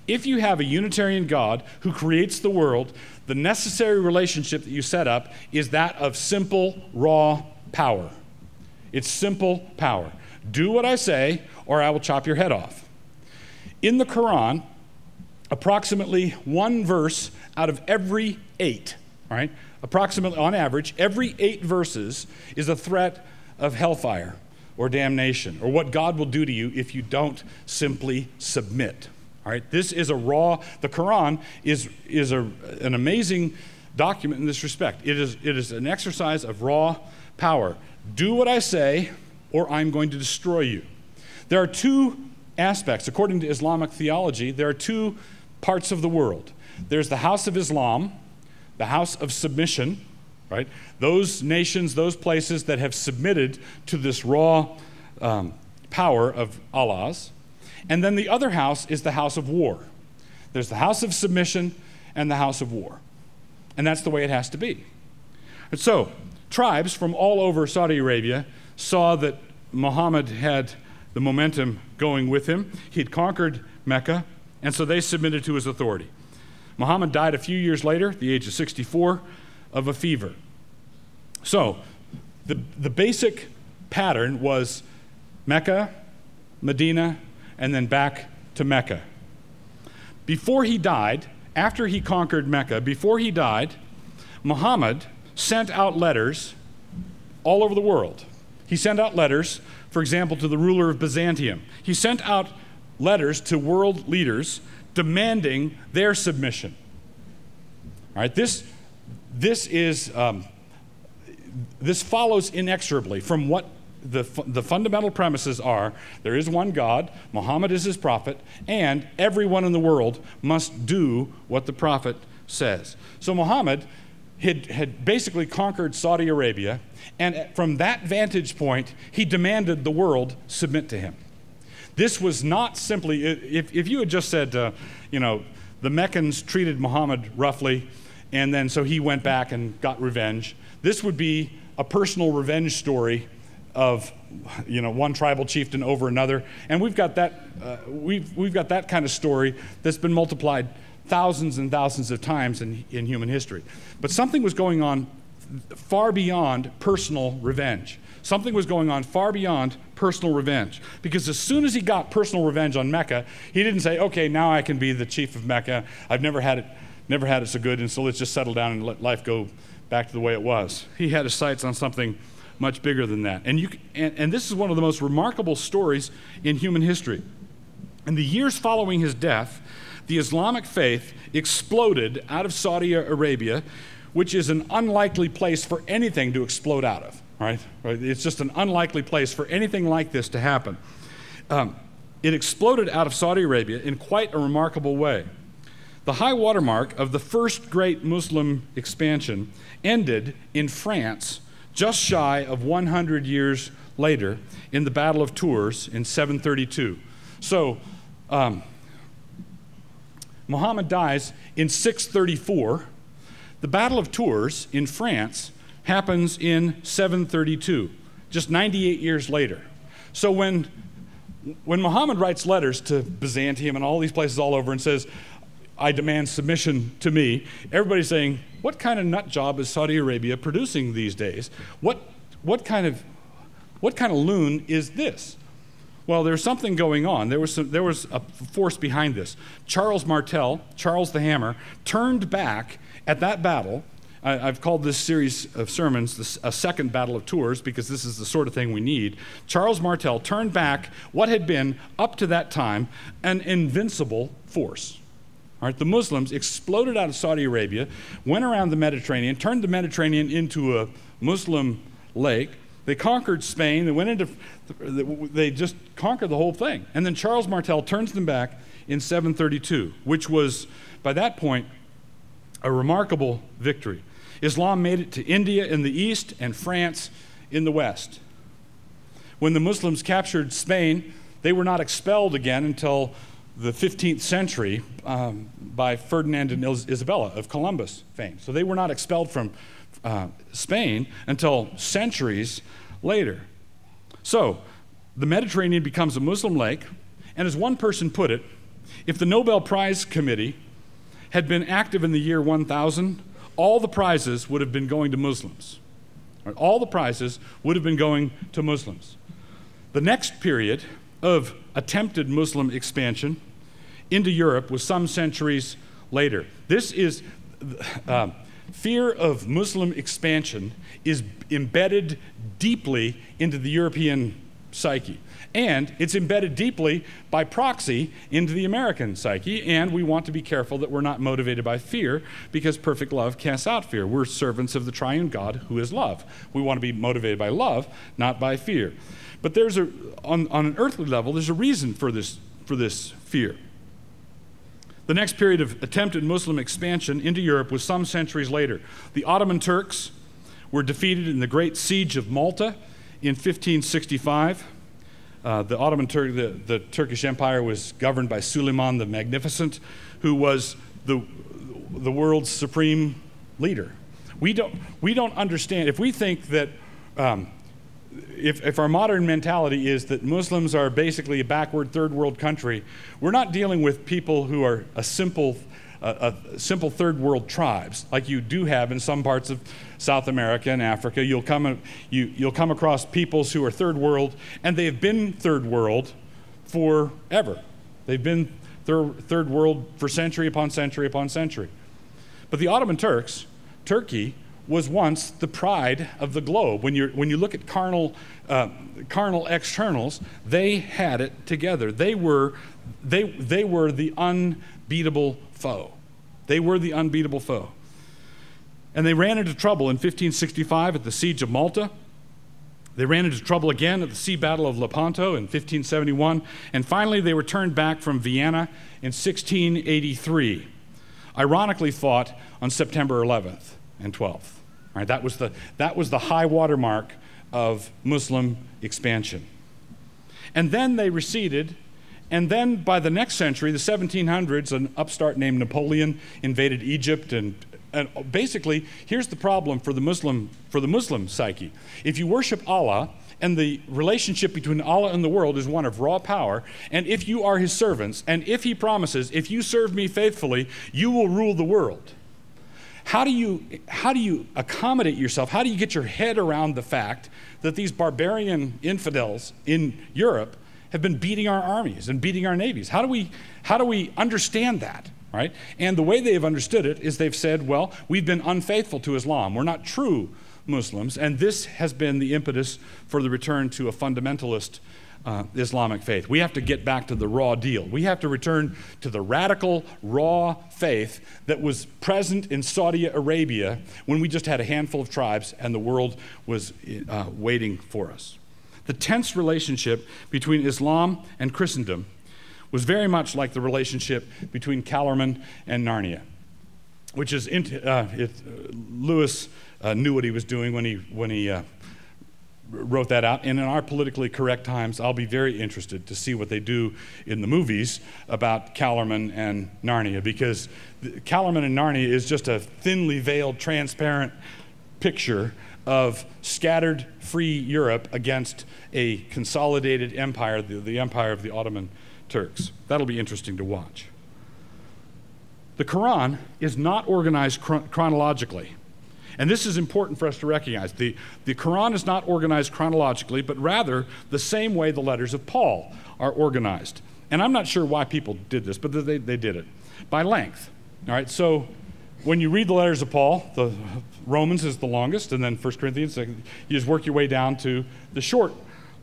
If you have a Unitarian God who creates the world, the necessary relationship that you set up is that of simple, raw power. It's simple power. Do what I say, or I will chop your head off. In the Quran, approximately one verse out of every eight, right? Approximately on average, every eight verses is a threat of hellfire or damnation, or what God will do to you if you don't simply submit. All right, this is a raw, the Quran is, is a, an amazing document in this respect. It is, it is an exercise of raw power. Do what I say, or I'm going to destroy you. There are two aspects, according to Islamic theology, there are two parts of the world there's the house of Islam, the house of submission, right? Those nations, those places that have submitted to this raw um, power of Allah's. And then the other house is the house of war. There's the house of submission and the house of war. And that's the way it has to be. And so, tribes from all over Saudi Arabia saw that Muhammad had the momentum going with him. He'd conquered Mecca, and so they submitted to his authority. Muhammad died a few years later, at the age of 64, of a fever. So, the, the basic pattern was Mecca, Medina, and then back to Mecca. Before he died, after he conquered Mecca, before he died, Muhammad sent out letters all over the world. He sent out letters, for example, to the ruler of Byzantium. He sent out letters to world leaders demanding their submission. All right, this, this is um, this follows inexorably from what the, the fundamental premises are there is one God, Muhammad is his prophet, and everyone in the world must do what the prophet says. So Muhammad had, had basically conquered Saudi Arabia, and from that vantage point, he demanded the world submit to him. This was not simply, if, if you had just said, uh, you know, the Meccans treated Muhammad roughly, and then so he went back and got revenge. This would be a personal revenge story of you know one tribal chieftain over another and we've got that uh, we've, we've got that kind of story that's been multiplied thousands and thousands of times in, in human history. But something was going on far beyond personal revenge. Something was going on far beyond personal revenge. Because as soon as he got personal revenge on Mecca, he didn't say, okay, now I can be the chief of Mecca. I've never had it, never had it so good, and so let's just settle down and let life go back to the way it was. He had his sights on something much bigger than that. And, you, and, and this is one of the most remarkable stories in human history. In the years following his death, the Islamic faith exploded out of Saudi Arabia, which is an unlikely place for anything to explode out of. Right? It's just an unlikely place for anything like this to happen. Um, it exploded out of Saudi Arabia in quite a remarkable way. The high watermark of the first great Muslim expansion ended in France just shy of 100 years later in the Battle of Tours in 732. So, um, Muhammad dies in 634. The Battle of Tours in France happens in 732, just 98 years later. So when, when Muhammad writes letters to Byzantium and all these places all over and says, I demand submission to me, everybody's saying, what kind of nut job is Saudi Arabia producing these days? What, what, kind, of, what kind of loon is this? Well, there's something going on. There was, some, there was a force behind this. Charles Martel, Charles the Hammer, turned back at that battle I, have called this series of sermons this, a second battle of Tours because this is the sort of thing we need. Charles Martel turned back what had been, up to that time, an invincible force. All right, the Muslims exploded out of Saudi Arabia, went around the Mediterranean, turned the Mediterranean into a Muslim lake. They conquered Spain. They went into, they just conquered the whole thing. And then Charles Martel turns them back in 732, which was, by that point, a remarkable victory. Islam made it to India in the east and France in the west. When the Muslims captured Spain, they were not expelled again until the 15th century um, by Ferdinand and Isabella of Columbus fame. So they were not expelled from uh, Spain until centuries later. So the Mediterranean becomes a Muslim lake, and as one person put it, if the Nobel Prize Committee had been active in the year 1000, all the prizes would have been going to Muslims. All the prizes would have been going to Muslims. The next period of attempted Muslim expansion into Europe was some centuries later. This is uh, fear of Muslim expansion is embedded deeply into the European psyche. And it's embedded deeply by proxy into the American psyche, and we want to be careful that we're not motivated by fear because perfect love casts out fear. We're servants of the triune God who is love. We want to be motivated by love, not by fear. But there's a, on, on an earthly level, there's a reason for this, for this fear. The next period of attempted Muslim expansion into Europe was some centuries later. The Ottoman Turks were defeated in the Great Siege of Malta in 1565. Uh, the Ottoman Tur- the, the Turkish Empire was governed by Suleiman the Magnificent, who was the, the world's supreme leader. We don't, we don't understand, if we think that, um, if, if our modern mentality is that Muslims are basically a backward third world country, we're not dealing with people who are a simple uh, simple third world tribes, like you do have in some parts of South America and Africa. You'll come, you, you'll come across peoples who are third world, and they've been third world forever. They've been thir- third world for century upon century upon century. But the Ottoman Turks, Turkey, was once the pride of the globe. When, you when you look at carnal, uh, carnal externals, they had it together. They were, they, they were the unbeatable foe. They were the unbeatable foe. And they ran into trouble in 1565 at the Siege of Malta. They ran into trouble again at the Sea Battle of Lepanto in 1571. And finally, they were turned back from Vienna in 1683. Ironically, fought on September 11th and 12th. Right, that, was the, that was the high water mark of Muslim expansion. And then they receded and then by the next century, the 1700s, an upstart named Napoleon invaded Egypt and and basically, here's the problem for the Muslim for the Muslim psyche. If you worship Allah and the relationship between Allah and the world is one of raw power. And if you are his servants, and if he promises, if you serve me faithfully, you will rule the world. How do you, how do you accommodate yourself? How do you get your head around the fact that these barbarian infidels in Europe have been beating our armies and beating our navies? How do we, how do we understand that? Right? And the way they have understood it is they've said, well, we've been unfaithful to Islam. We're not true Muslims. And this has been the impetus for the return to a fundamentalist uh, Islamic faith. We have to get back to the raw deal. We have to return to the radical, raw faith that was present in Saudi Arabia when we just had a handful of tribes and the world was uh, waiting for us. The tense relationship between Islam and Christendom was very much like the relationship between Calormen and Narnia, which is, uh, it, uh, Lewis uh, knew what he was doing when he, when he uh, wrote that out. And in our politically correct times, I'll be very interested to see what they do in the movies about Calormen and Narnia, because Calormen and Narnia is just a thinly veiled, transparent picture of scattered free Europe against a consolidated empire, the, the empire of the Ottoman Turks. That'll be interesting to watch. The Quran is not organized chronologically. And this is important for us to recognize. The, the Quran is not organized chronologically, but rather the same way the letters of Paul are organized. And I'm not sure why people did this, but they, they did it by length. All right, so when you read the letters of Paul, the Romans is the longest, and then 1 Corinthians, you just work your way down to the short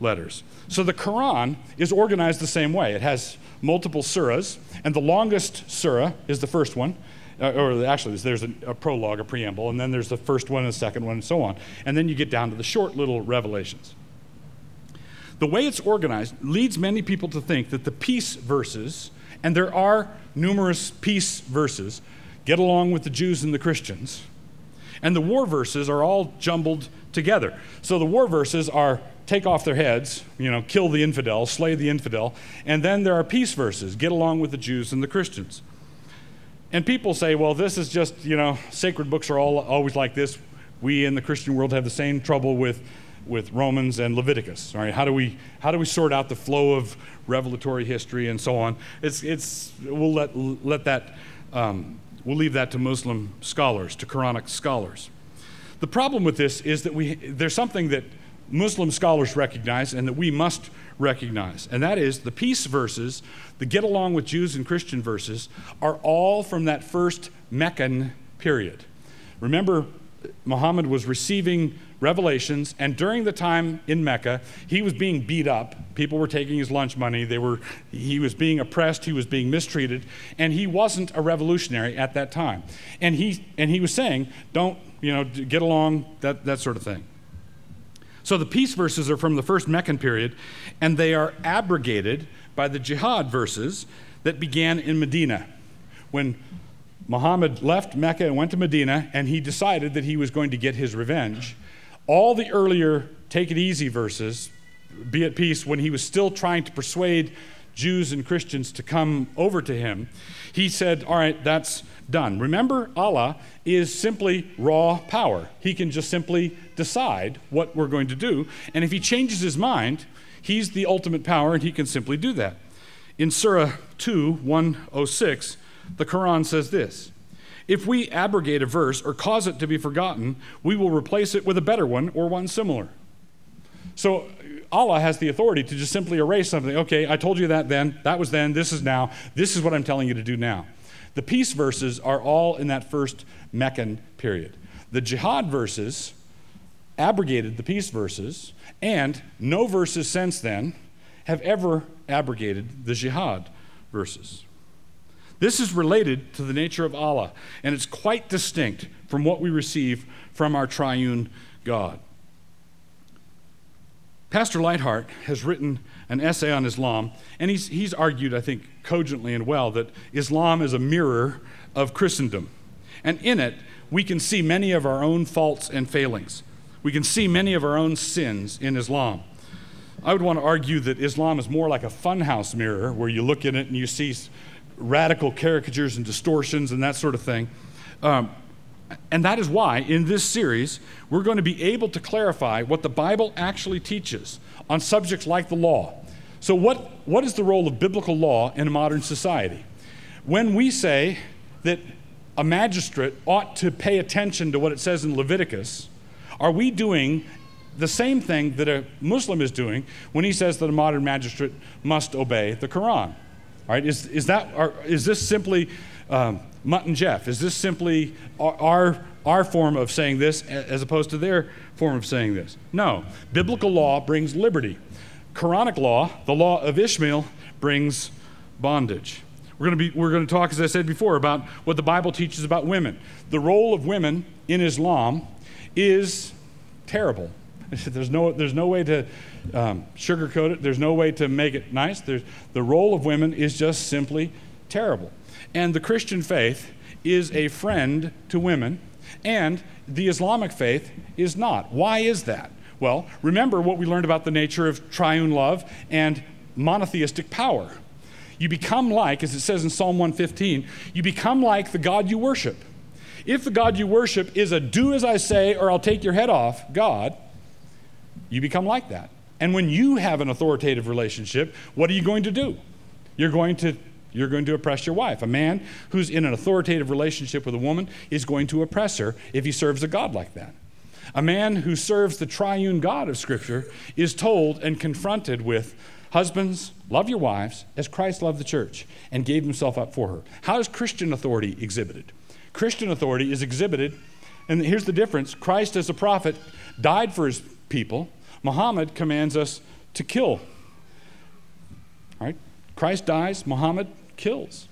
letters. So the Quran is organized the same way. It has multiple surahs, and the longest surah is the first one, uh, or actually, there's a, a, prologue, a preamble, and then there's the first one and the second one, and so on. And then you get down to the short little revelations. The way it's organized leads many people to think that the peace verses, and there are numerous peace verses, get along with the Jews and the Christians, and the war verses are all jumbled together. So the war verses are take off their heads, you know, kill the infidel, slay the infidel, and then there are peace verses, get along with the Jews and the Christians. And people say, well, this is just, you know, sacred books are all always like this. We in the Christian world have the same trouble with, with Romans and Leviticus. All right, how do we how do we sort out the flow of revelatory history and so on? It's it's we'll let let that um, we'll leave that to Muslim scholars, to Quranic scholars. The problem with this is that we there's something that Muslim scholars recognize and that we must recognize, and that is the peace verses, the get along with Jews and Christian verses, are all from that first Meccan period. Remember, Muhammad was receiving revelations, and during the time in Mecca, he was being beat up. People were taking his lunch money. They were, he was being oppressed. He was being mistreated, and he wasn't a revolutionary at that time. And he, and he was saying, don't, you know, get along, that, that sort of thing. So the peace verses are from the first Meccan period, and they are abrogated by the jihad verses that began in Medina. When Muhammad left Mecca and went to Medina, and he decided that he was going to get his revenge, all the earlier take it easy verses, be at peace, when he was still trying to persuade Jews and Christians to come over to him, he said, All right, that's done. Remember, Allah is simply raw power. He can just simply decide what we're going to do. And if he changes his mind, he's the ultimate power and he can simply do that. In Surah 2, 106, the Quran says this If we abrogate a verse or cause it to be forgotten, we will replace it with a better one or one similar. So Allah has the authority to just simply erase something. Okay, I told you that then, that was then, this is now, this is what I'm telling you to do now. The peace verses are all in that first Meccan period. The jihad verses abrogated the peace verses, and no verses since then have ever abrogated the jihad verses. This is related to the nature of Allah, and it's quite distinct from what we receive from our triune God. Pastor Leithart has written an essay on Islam, and he's, he's argued, I think, cogently and well, that Islam is a mirror of Christendom. And in it, we can see many of our own faults and failings. We can see many of our own sins in Islam. I would want to argue that Islam is more like a funhouse mirror where you look in it and you see radical caricatures and distortions and that sort of thing. Um, And that is why, in this series, we're going to be able to clarify what the Bible actually teaches on subjects like the law. So, what, what is the role of biblical law in a modern society? When we say that a magistrate ought to pay attention to what it says in Leviticus, are we doing the same thing that a Muslim is doing when he says that a modern magistrate must obey the Quran? Right? Is, is, that, is this simply um, Mutt and Jeff? Is this simply our, our form of saying this as opposed to their form of saying this? No. Biblical law brings liberty. Quranic law, the law of Ishmael, brings bondage. We're going, to be, we're going to talk, as I said before, about what the Bible teaches about women. The role of women in Islam is terrible. There's no, there's no way to um, sugarcoat it, there's no way to make it nice. There's, the role of women is just simply terrible. And the Christian faith is a friend to women, and the Islamic faith is not. Why is that? Well, remember what we learned about the nature of triune love and monotheistic power. You become like, as it says in Psalm 115, you become like the God you worship. If the God you worship is a do as I say or I'll take your head off God, you become like that. And when you have an authoritative relationship, what are you going to do? You're going to you're going to oppress your wife. A man who's in an authoritative relationship with a woman is going to oppress her if he serves a God like that. A man who serves the triune God of Scripture is told and confronted with Husbands, love your wives as Christ loved the church and gave himself up for her. How is Christian authority exhibited? Christian authority is exhibited, and here's the difference Christ, as a prophet, died for his people. Muhammad commands us to kill. All right? Christ dies, Muhammad kills.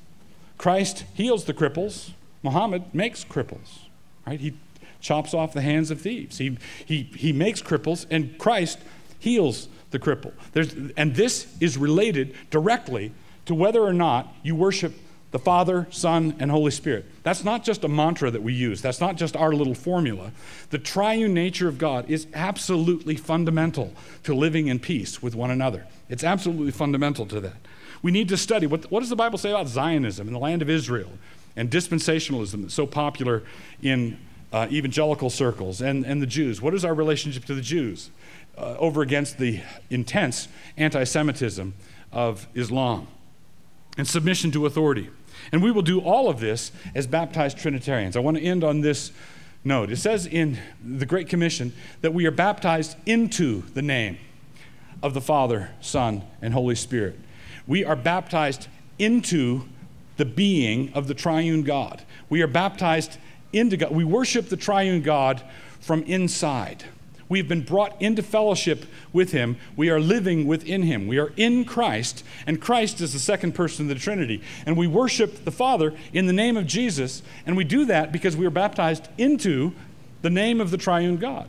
Christ heals the cripples, Muhammad makes cripples. Right? He chops off the hands of thieves. He, he, he makes cripples, and Christ heals the cripple. There's, and this is related directly to whether or not you worship the Father, Son, and Holy Spirit. That's not just a mantra that we use, that's not just our little formula. The triune nature of God is absolutely fundamental to living in peace with one another. It's absolutely fundamental to that. We need to study what, what does the Bible say about Zionism in the land of Israel and dispensationalism that's so popular in uh, evangelical circles and, and the Jews. What is our relationship to the Jews uh, over against the intense anti Semitism of Islam and submission to authority? And we will do all of this as baptized Trinitarians. I want to end on this note. It says in the Great Commission that we are baptized into the name of the Father, Son, and Holy Spirit. We are baptized into the being of the triune God. We are baptized into God. We worship the triune God from inside. We've been brought into fellowship with Him. We are living within Him. We are in Christ, and Christ is the second person of the Trinity. And we worship the Father in the name of Jesus, and we do that because we are baptized into the name of the triune God.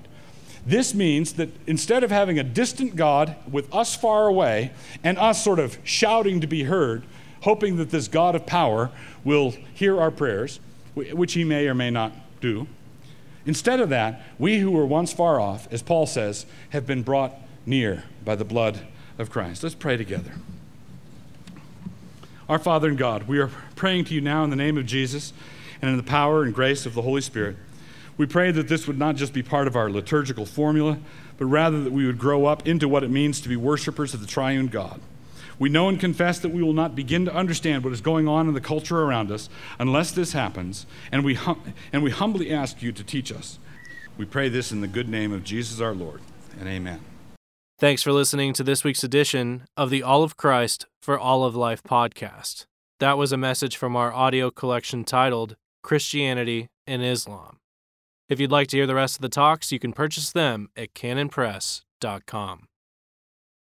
This means that instead of having a distant God with us far away and us sort of shouting to be heard, hoping that this God of power will hear our prayers, which he may or may not do, Instead of that, we who were once far off, as Paul says, have been brought near by the blood of Christ. Let's pray together. Our Father and God, we are praying to you now in the name of Jesus and in the power and grace of the Holy Spirit. We pray that this would not just be part of our liturgical formula, but rather that we would grow up into what it means to be worshipers of the triune God. We know and confess that we will not begin to understand what is going on in the culture around us unless this happens, and we, hum- and we humbly ask you to teach us. We pray this in the good name of Jesus our Lord, and amen. Thanks for listening to this week's edition of the All of Christ for All of Life podcast. That was a message from our audio collection titled Christianity and Islam. If you'd like to hear the rest of the talks, you can purchase them at canonpress.com.